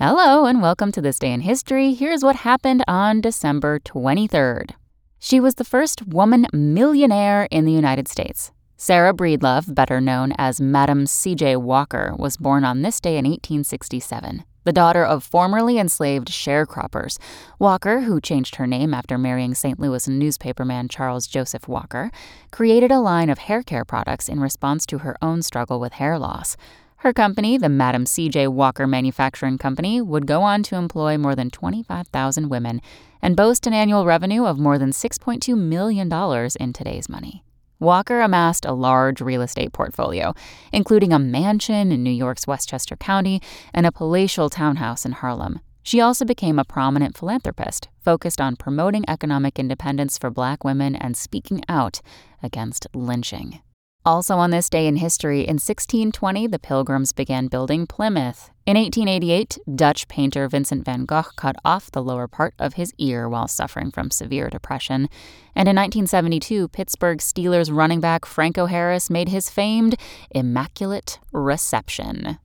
Hello, and welcome to This Day in History. Here's what happened on December 23rd. She was the first woman millionaire in the United States. Sarah Breedlove, better known as Madam C.J. Walker, was born on this day in 1867. The daughter of formerly enslaved sharecroppers, Walker, who changed her name after marrying St. Louis newspaperman Charles Joseph Walker, created a line of hair care products in response to her own struggle with hair loss. Her company, the Madam C.J. Walker Manufacturing Company, would go on to employ more than 25,000 women and boast an annual revenue of more than $6.2 million in today's money. Walker amassed a large real estate portfolio, including a mansion in New York's Westchester County and a palatial townhouse in Harlem. She also became a prominent philanthropist, focused on promoting economic independence for black women and speaking out against lynching. Also, on this day in history, in 1620, the Pilgrims began building Plymouth. In 1888, Dutch painter Vincent van Gogh cut off the lower part of his ear while suffering from severe depression. And in 1972, Pittsburgh Steelers running back Franco Harris made his famed Immaculate Reception.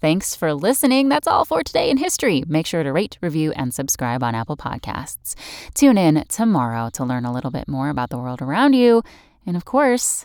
Thanks for listening. That's all for today in history. Make sure to rate, review, and subscribe on Apple Podcasts. Tune in tomorrow to learn a little bit more about the world around you. And of course,